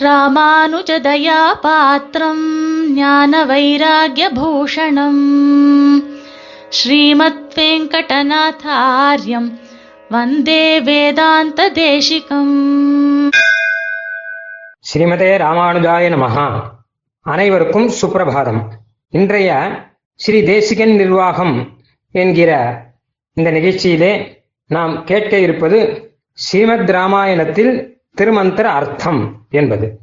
ராமானுஜதயா பாத்திரம் ஞான வைராகியபூஷணம் ஸ்ரீமத் வெங்கடநாதாரியம் வந்தே வேதாந்த தேசிகம் ஸ்ரீமதே ராமானுஜாய நமஹா. அனைவருக்கும் சுப்பிரபாதம். இன்றைய ஸ்ரீ தேசிகன் நிர்வாகம் என்கிற இந்த நிகழ்ச்சியிலே நாம் கேட்க இருப்பது ஸ்ரீமத் ராமாயணத்தில் திருமந்திர அர்த்தம் என்பது.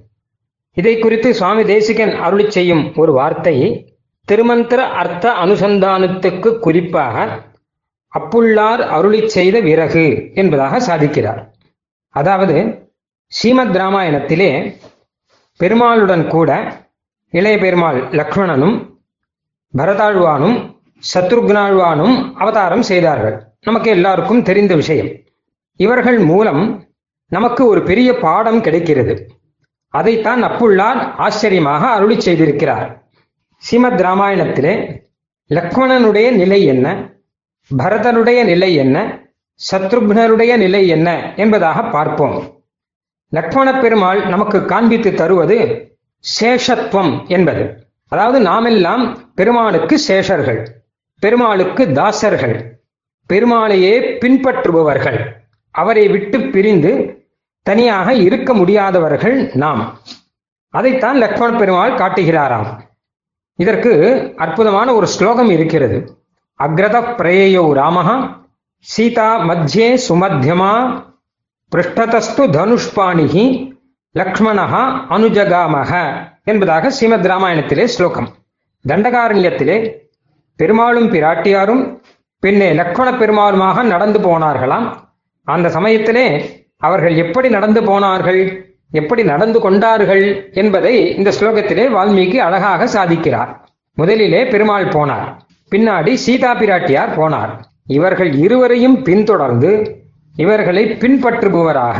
இதை குறித்து சுவாமி தேசிகன் அருளி செய்யும் ஒரு வார்த்தை திருமந்திர அர்த்த அனுசந்தானத்துக்கு குறிப்பாக அப்புள்ளார் அருளி செய்த விறகு என்பதாக சாதிக்கிறார். அதாவது ஸ்ரீமத் ராமாயணத்திலே பெருமாளுடன் கூட இளைய பெருமாள் லக்ஷ்மணனும் பரதாழ்வானும் சத்ருக்னாழ்வானும் அவதாரம் செய்தார்கள். நமக்கு எல்லாருக்கும் தெரிந்த விஷயம். இவர்கள் மூலம் நமக்கு ஒரு பெரிய பாடம் கிடைக்கிறது. அதைத்தான் அப்புள்ளார் ஆச்சரியமாக அருளி செய்திருக்கிறார். ஸ்ரீமத் ராமாயணத்திலே லக்மணனுடைய நிலை என்ன? பரதனுடைய நிலை என்ன? சத்ருக்னருடைய நிலை என்ன என்பதாக பார்ப்போம். லக்மண பெருமாள் நமக்கு காண்பித்து தருவது சேஷத்துவம் என்பது. அதாவது நாமெல்லாம் பெருமாளுக்கு சேஷர்கள் பெருமாளுக்கு தாசர்கள் பெருமாளையே பின்பற்றுபவர்கள் அவரை விட்டு பிரிந்து தனியாக இருக்க முடியாதவர்கள் நாம். அதைத்தான் லக்ஷ்மண பெருமாள் காட்டுகிறாராம். இதற்கு அற்புதமான ஒரு ஸ்லோகம் இருக்கிறது. அக்ரத பிரேயோ ராமஹா சீதா மத்தியே சுமத்தியமா பிருஷ்டதஸ்து தனுஷ்பாணிகி லக்ஷ்மணஹா அனுஜகாமக என்பதாக ஸ்ரீமத் ராமாயணத்திலே ஸ்லோகம். தண்டகாரண்யத்திலே பெருமாளும் பிராட்டியாரும் பின்னே லக்ஷ்மண பெருமாளுமாக நடந்து போனார்களாம் அந்த சமயத்திலே அவர்கள் எப்படி நடந்து போனார்கள் எப்படி நடந்து கொண்டார்கள் என்பதை இந்த ஸ்லோகத்திலே வால்மீகி அழகாக சாதிக்கிறார். முதலிலே பெருமாள் போனார் பின்னாடி சீதா பிராட்டியார் போனார். இவர்கள் இருவரையும் பின்தொடர்ந்து இவர்களை பின்பற்றுபவராக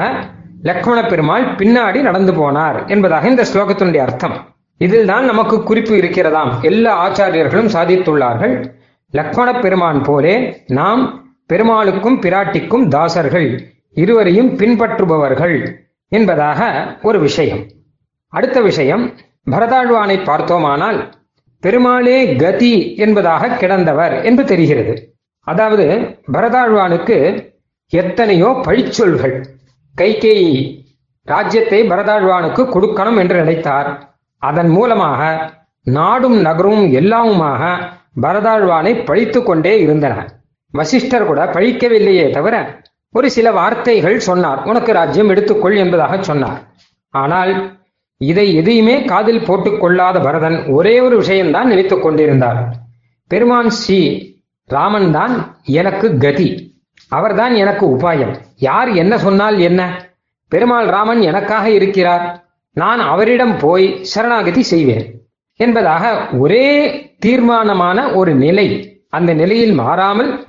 லக்ஷ்மண பெருமாள் பின்னாடி நடந்து போனார் என்பதாக இந்த ஸ்லோகத்தினுடைய அர்த்தம். இதில் தான் நமக்கு குறிப்பு இருக்கிறதாம். எல்லா ஆச்சாரியர்களும் சாதித்துள்ளார்கள். லக்ஷ்மண பெருமான் போலே நாம் பெருமாளுக்கும் பிராட்டிக்கும் தாசர்கள். இருவரையும் பின்பற்றுபவர்கள் என்பதாக ஒரு விஷயம். அடுத்த விஷயம் பரதாழ்வானை பார்த்தோமானால் பெருமாளே கதி என்பதாக கிடந்தவர் என்று தெரிகிறது. அதாவது பரதாழ்வானுக்கு எத்தனையோ பழிச்சொல்கள் கைகேயி ராஜ்யத்தை பரதாழ்வானுக்கு கொடுக்கணும் என்று நினைத்தார். அதன் மூலமாக நாடும் நகரும் எல்லாமுமாக பரதாழ்வானை பழித்து கொண்டே இருந்தன வசிஷ்டர் கூட பழிக்கவில்லையே தவிர ஒரு சில வார்த்தைகள் சொன்னார். உனக்கு ராஜ்யம் எடுத்துக்கொள் என்பதாக சொன்னார். ஆனால் இதை எதையுமே காதில் போட்டுக் கொள்ளாத பரதன் ஒரே ஒரு விஷயம்தான் நினைத்துக் கொண்டிருந்தார். பெருமான் ஸ்ரீ ராமன் தான் எனக்கு கதி. அவர்தான் எனக்கு உபாயம். யார் என்ன சொன்னால் என்ன? பெருமாள் ராமன் எனக்காக இருக்கிறார். நான் அவரிடம் போய் சரணாகதி செய்வேன் என்பதாக ஒரே தீர்மானமான ஒரு நிலை அந்த நிலையில் மாறாமல்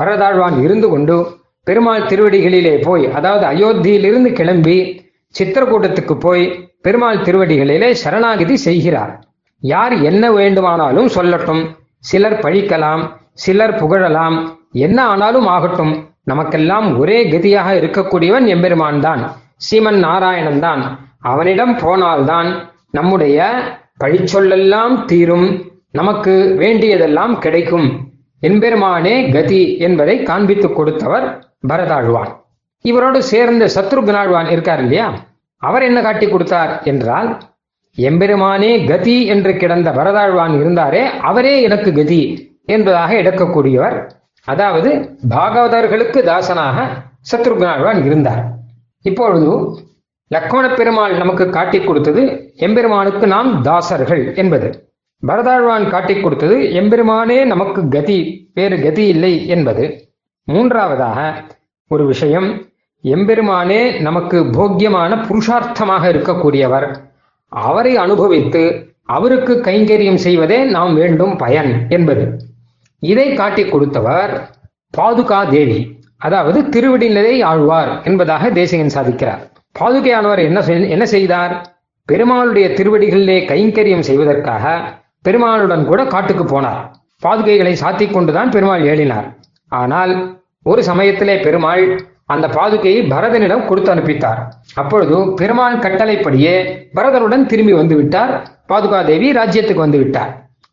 மரதாழ்வான் இருந்து கொண்டு பெருமாள் திருவடிகளிலே போய் அதாவது அயோத்தியிலிருந்து கிளம்பி சித்திரக்கூட்டத்துக்கு போய் பெருமாள் திருவடிகளிலே சரணாகதி செய்கிறார். யார் என்ன வேண்டுமானாலும் சொல்லட்டும். சிலர் பழிக்கலாம் சிலர் புகழலாம். என்ன ஆனாலும் ஆகட்டும். நமக்கெல்லாம் ஒரே கதியாக இருக்கக்கூடியவன் எம்பெருமான் தான். சீமன் நாராயணன் தான். அவனிடம் போனால்தான் நம்முடைய பழிச்சொல்லெல்லாம் தீரும். நமக்கு வேண்டியதெல்லாம் கிடைக்கும். எம்பெருமானே கதி என்பதை காண்பித்துக் கொடுத்தவர் பரதாழ்வான். இவரோடு சேர்ந்த சத்ருகுனாழ்வான் இருக்கார் இல்லையா? அவர் என்ன காட்டி கொடுத்தார் என்றால் எம்பெருமானே கதி என்று கிடந்த பரதாழ்வான் இருந்தாரே அவரே எனக்கு கதி என்பதாக எடுக்கக்கூடியவர் அதாவது பாகவதர்களுக்கு தாசனாக சத்ருகுனாழ்வான் இருந்தார். இப்பொழுது லக்மண பெருமாள் நமக்கு காட்டிக் கொடுத்தது எம்பெருமானுக்கு நாம் தாசர்கள் என்பது. பரதாழ்வான் காட்டிக் கொடுத்தது எம்பெருமானே நமக்கு கதி வேறு கதி இல்லை என்பது. மூன்றாவதாக ஒரு விஷயம் எம்பெருமானே நமக்கு போக்கியமான புருஷார்த்தமாக இருக்கக்கூடியவர். அவரை அனுபவித்து அவருக்கு கைங்கரியம் செய்வதே நாம் வேண்டும் பயன் என்பது. இதை காட்டிக் கொடுத்தவர் பாதுகா தேவி அதாவது திருவிடிநிலை ஆழ்வார் என்பதாக தேசிகன் சாதிக்கிறார். பாதுகையானவர் என்ன என்ன செய்தார்? பெருமாளுடைய திருவடிகளிலே கைங்கரியம் செய்வதற்காக பெருமாளுடன் கூட காட்டுக்கு போனார். பாதுகைகளை சாத்தி கொண்டுதான் பெருமாள் ஏழினார் ஆனால் ஒரு சமயத்திலே பெருமாள் அந்த பாதுகையை பரதனிடம் கொடுத்து அனுப்பித்தார். அப்பொழுது பெருமாள் கட்டளைப்படியே பரதருடன் திரும்பி வந்து விட்டார். பாதுகா தேவி ராஜ்யத்துக்கு வந்து விட்டார்.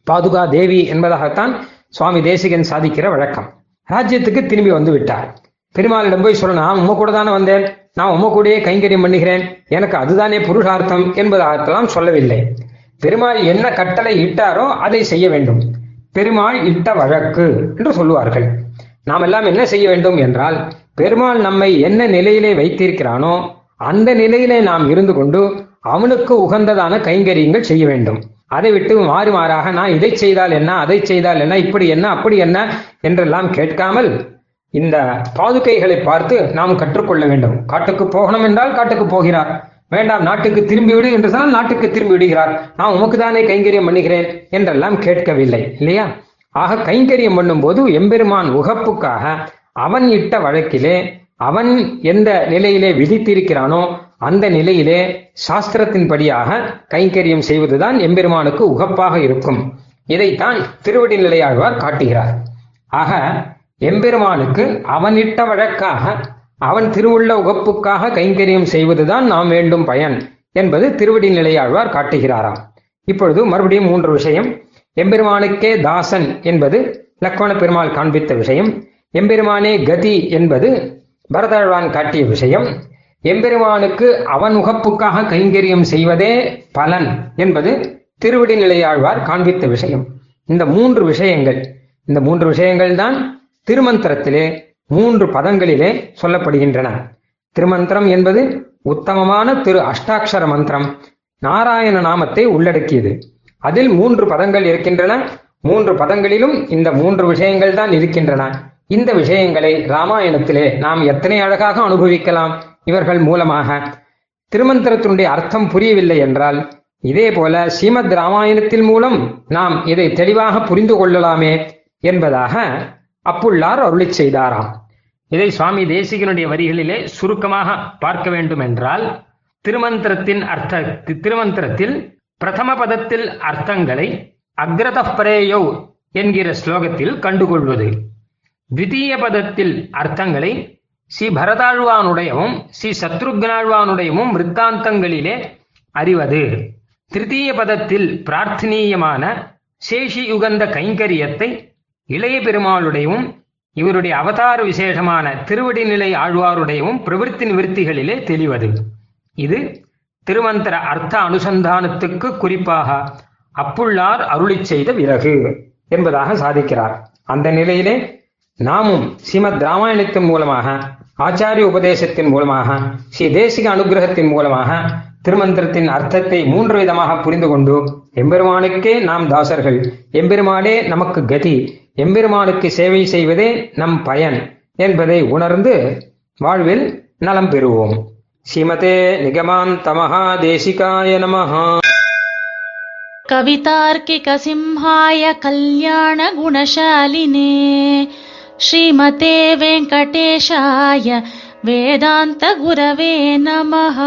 பாதுகா தேவி என்பதாகத்தான் சுவாமி தேசிகன் சாதிக்கிற வழக்கம். ராஜ்யத்துக்கு திரும்பி வந்து விட்டார். பெருமாளிடம் போய் சொல்ல நான் உம்ம கூட தானே வந்தேன். நான் உம்ம கூடயே கைங்கரியம் பண்ணுகிறேன். எனக்கு அதுதானே புருஷார்த்தம் என்பதாகத்தான் சொல்லவில்லை. பெருமாள் என்ன கட்டளை இட்டாரோ அதை செய்ய வேண்டும். பெருமாள் இட்ட வழக்கு என்று சொல்லுவார்கள். நாம் எல்லாம் என்ன செய்ய வேண்டும் என்றால் பெருமாள் நம்மை என்ன நிலையிலே வைத்திருக்கிறானோ அந்த நிலையிலே நாம் இருந்து கொண்டு அவனுக்கு உகந்ததான கைங்கரியங்கள் செய்ய வேண்டும். அதை விட்டு மாறி மாறாக நான் இதை செய்தால் என்ன அதை செய்தால் என்ன இப்படி என்ன அப்படி என்ன என்றெல்லாம் கேட்காமல் இந்த பாதுகைகளை பார்த்து நாம் கற்றுக்கொள்ள வேண்டும். காட்டுக்கு போகணும் என்றால் காட்டுக்கு போகிறார். வேண்டாம் நாட்டுக்கு திரும்பி விடு என்று சொன்னால் நாட்டுக்கு திரும்பி விடுகிறார் நான் உமக்கு தானே கைங்கரியம் பண்ணுகிறேன் என்றெல்லாம் கேட்கவில்லை இல்லையா? ஆக கைங்கரியம் பண்ணும்போது எம்பெருமான் உகப்புக்காக அவன் இட்ட வழக்கிலே அவன் எந்த நிலையிலே விதித்திருக்கிறானோ அந்த நிலையிலே சாஸ்திரத்தின்படியாக கைங்கரியம் செய்வதுதான் எம்பெருமானுக்கு உகப்பாக இருக்கும். இதைத்தான் திருவடி நிலையாழ்வார் காட்டுகிறார். ஆக எம்பெருமானுக்கு அவன் இட்ட வழக்காக அவன் திருவுள்ள உகப்புக்காக கைங்கரியம் செய்வதுதான் நாம் வேண்டும் பயன் என்பது திருவடி நிலையாழ்வார் காட்டுகிறாராம். இப்பொழுது மறுபடியும் மூன்று விஷயம். எம்பெருமானுக்கே தாசன் என்பது லக்ஷ்மண பெருமாள் காண்பித்த விஷயம். எம்பெருமானே கதி என்பது பரதாழ்வான் காட்டிய விஷயம். எம்பெருமானுக்கு அவன் உகப்புக்காக கைங்கரியம் செய்வதே பலன் என்பது திருவடி நிலையாழ்வார் காண்பித்த விஷயம். இந்த மூன்று விஷயங்கள் இந்த மூன்று விஷயங்கள் தான் திருமந்திரத்திலே மூன்று பதங்களிலே சொல்லப்படுகின்றன. திருமந்திரம் என்பது உத்தமமான திரு அஷ்டாட்சர மந்திரம். நாராயண நாமத்தை உள்ளடக்கியது. அதில் மூன்று பதங்கள் இருக்கின்றன. மூன்று பதங்களிலும் இந்த மூன்று விஷயங்கள் தான் இருக்கின்றன. இந்த விஷயங்களை ராமாயணத்திலே நாம் எத்தனை அழகாக அனுபவிக்கலாம் இவர்கள் மூலமாக. திருமந்திரத்தினுடைய அர்த்தம் புரியவில்லை என்றால் இதே போல ஸ்ரீமத் ராமாயணத்தின் மூலம் நாம் இதை தெளிவாக புரிந்து கொள்ளலாமே என்பதாக அப்புள்ளார் அருளி செய்தாராம். இதை சுவாமி தேசிகனுடைய வரிகளிலே சுருக்கமாக பார்க்க வேண்டும் என்றால் திருமந்திரத்தின் அர்த்த திருமந்திரத்தில் பிரதம பதத்தில் அர்த்தங்களை அக்ரதப்பரேயோ என்கிற ஸ்லோகத்தில் கண்டுகொள்வது த்விதீய பதத்தில் அர்த்தங்களை ஸ்ரீ பரதாழ்வானுடையவும் ஸ்ரீ சத்ருக்னாழ்வானுடையவும் விற்த்தாந்தங்களிலே அறிவது திருத்தீய பதத்தில் பிரார்த்தனீயமான சேஷி யுகந்த கைங்கரியத்தை இளைய பெருமாளுடையவும் இவருடைய அவதார விசேஷமான திருவடிநிலை ஆழ்வாருடையவும் பிரவிற்த்தி நிவர்த்திகளிலே தெளிவது. இது திருமந்திர அர்த்த அனுசந்தானத்துக்கு குறிப்பாக அப்புள்ளார் அருளி செய்த விறகு என்பதாக சாதிக்கிறார். அந்த நிலையிலே நாமும் ஸ்ரீமத் ராமாயணத்தின் மூலமாக ஆச்சாரிய உபதேசத்தின் மூலமாக ஸ்ரீ தேசிக அனுகிரகத்தின் மூலமாக திருமந்திரத்தின் அர்த்தத்தை மூன்று விதமாக புரிந்து கொண்டு எம்பெருமானுக்கே நாம் தாசர்கள் எம்பெருமானே நமக்கு கதி எம்பெருமானுக்கு சேவை செய்வதே நம் பயன் என்பதை உணர்ந்து வாழ்வில் நலம் பெறுவோம் ஸ்ரீமதே நிகமாந்த மகாதேசிகாய நமஹா कवितार्किकसिंहाय कल्याणगुणशालिने श्रीमते वेङ्कटेशाय वेदान्तगुरवे नमः